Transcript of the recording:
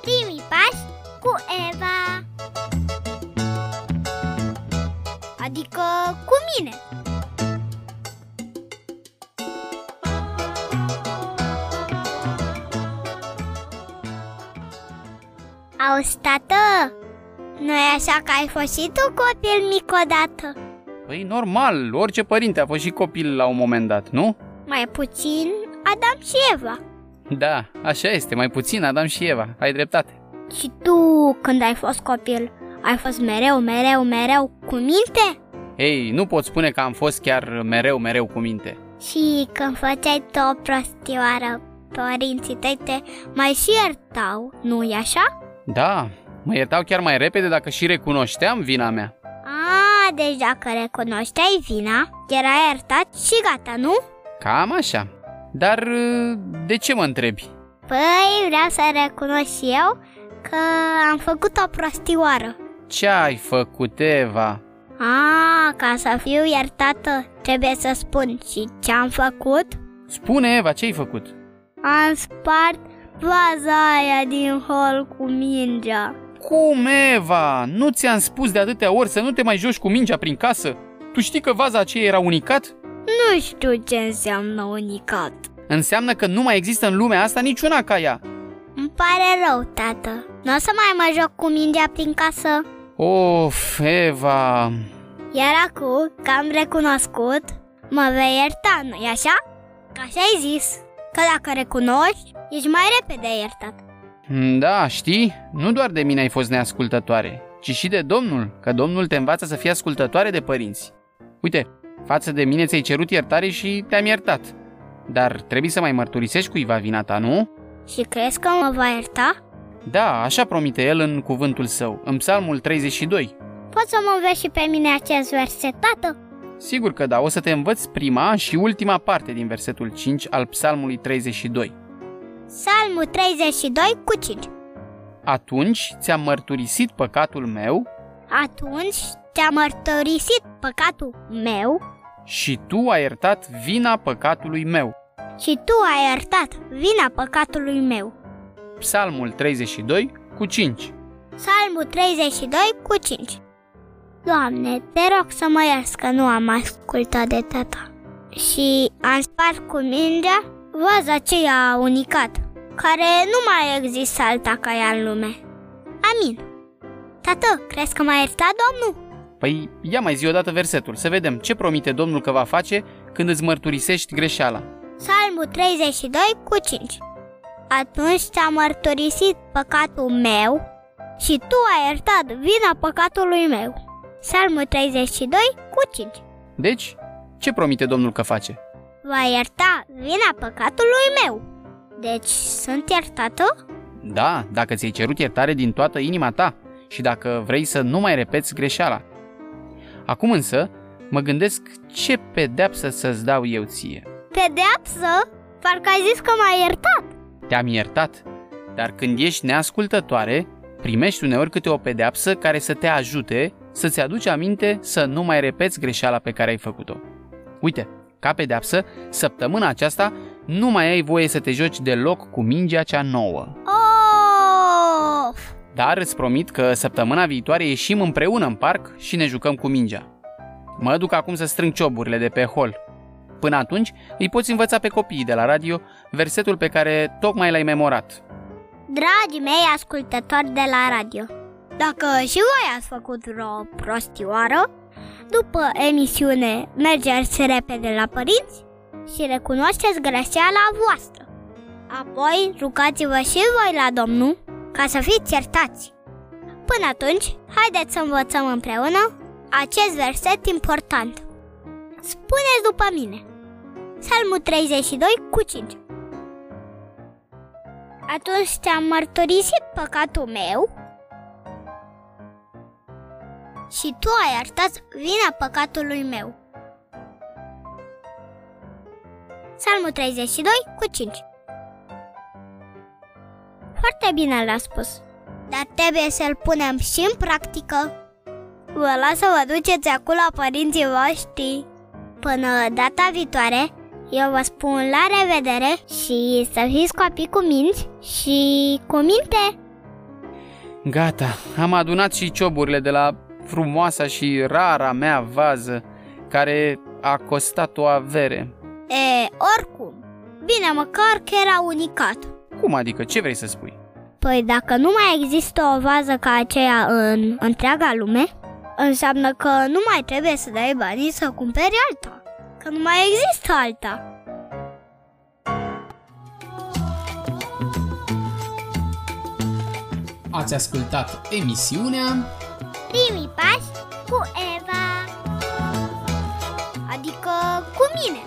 Primii pași cu Eva Adică cu mine Auzi, tată, nu e așa că ai fost și tu copil mic odată? Păi normal, orice părinte a fost și copil la un moment dat, nu? Mai puțin Adam și Eva Da, așa este, mai puțin Adam și Eva, ai dreptate. Și tu, când ai fost copil, ai fost mereu, mereu, mereu cu minte? Ei, nu pot spune că am fost chiar mereu, mereu cu minte. Și când făceai tu o prostioară, părinții tăi te mai și iertau, nu-i așa? Da, mă iertau chiar mai repede dacă și recunoșteam vina mea. A, deci dacă recunoșteai vina, era iertat și gata, nu? Cam așa. Dar de ce mă întrebi? Păi, vreau să recunosc și eu că am făcut o prostioară. Ce ai făcut, Eva? A, ca să fiu iertată, trebuie să spun și ce am făcut? Spune, Eva, ce ai făcut? Am spart vaza aia din hol cu mingea. Cum, Eva? Nu ți-am spus de atâtea ori să nu te mai joci cu mingea prin casă? Tu știi că vaza aceea era unicat? Nu știu ce înseamnă unicat. Înseamnă că nu mai există în lumea asta niciuna ca ea. Îmi pare rău, tată. Nu o să mai mă joc cu mingea prin casă. Of, Eva... Iar acum că am recunoscut, mă vei ierta, nu-i așa? Că așa ai zis, că dacă recunoști, ești mai repede iertat. Da, știi, nu doar de mine ai fost neascultătoare, ci și de Domnul, că Domnul te învață să fii ascultătoare de părinți. Uite, față de mine ți-ai cerut iertare și te-am iertat. Dar trebuie să mai mărturisești cuiva vina ta, nu? Și crezi că mă va ierta? Da, așa promite el în cuvântul său, în psalmul 32. Poți să mă înveți și pe mine acest verset, tată? Sigur că da, o să te învăț prima și ultima parte din versetul 5 al psalmului 32. Psalmul 32 cu 5 Atunci ți-am mărturisit păcatul meu Atunci ți-am mărturisit păcatul meu și tu ai iertat vina păcatului meu. și tu ai iertat vina păcatului meu. Psalmul 32 cu 5. Psalmul 32 cu 5 Doamne, te rog să mă ierți că nu am ascultat de tata și am spart cu mingea vaza aceea unicat, care nu mai există alta ca ea în lume. Amin. Tată, crezi că m-a iertat Domnul? Păi ia mai zi odată versetul, să vedem ce promite Domnul că va face când îți mărturisești greșeala. Psalmul 32 cu 5 Atunci ți-a mărturisit păcatul meu și tu ai iertat vina păcatului meu. Psalmul 32 cu 5 Deci, ce promite Domnul că face? Va ierta vina păcatului meu. Deci sunt iertată? Da, dacă ți-ai cerut iertare din toată inima ta și dacă vrei să nu mai repeți greșeala. Acum însă, mă gândesc ce pedeapsă să-ți dau eu ție. Pedeapsă? Parcă ai zis că m-ai iertat. Te-am iertat, dar când ești neascultătoare, primești uneori câte o pedeapsă care să te ajute să-ți aduci aminte să nu mai repeți greșeala pe care ai făcut-o. Uite, ca pedeapsă, săptămâna aceasta nu mai ai voie să te joci deloc cu mingea cea nouă. Of! Dar îți promit că săptămâna viitoare ieșim împreună în parc și ne jucăm cu mingea. Mă duc acum să strâng cioburile de pe hol. Până atunci, îi poți învăța pe copiii de la radio versetul pe care tocmai l-ai memorat. Dragii mei ascultători de la radio, dacă și voi ați făcut vreo prostioară, după emisiune mergeți repede la părinți și recunoașteți greșeala voastră. Apoi rugați-vă și voi la Domnul ca să fiți iertați. Până atunci, haideți să învățăm împreună acest verset important. Spuneți după mine. Psalmul 32 cu 5 Atunci ți-am mărturisit păcatul meu și tu ai iertat vina păcatului meu. Psalmul 32 cu 5 Foarte bine l-a spus, dar trebuie să-l punem și în practică. Vă las să vă duceți acolo la părinții voștri. Până data viitoare, Eu vă spun la revedere și să fiți copii cu minți și cu minte! Gata, am adunat și cioburile de la frumoasa și rara mea vază, care a costat o avere. E, oricum, bine măcar că era unicat. Cum adică? Ce vrei să spui? Păi dacă nu mai există o vază ca aceea în întreaga lume, înseamnă că nu mai trebuie să dai banii să cumperi alta, că nu mai există alta. Ați ascultat emisiunea Primii pași cu Eva Adică cu mine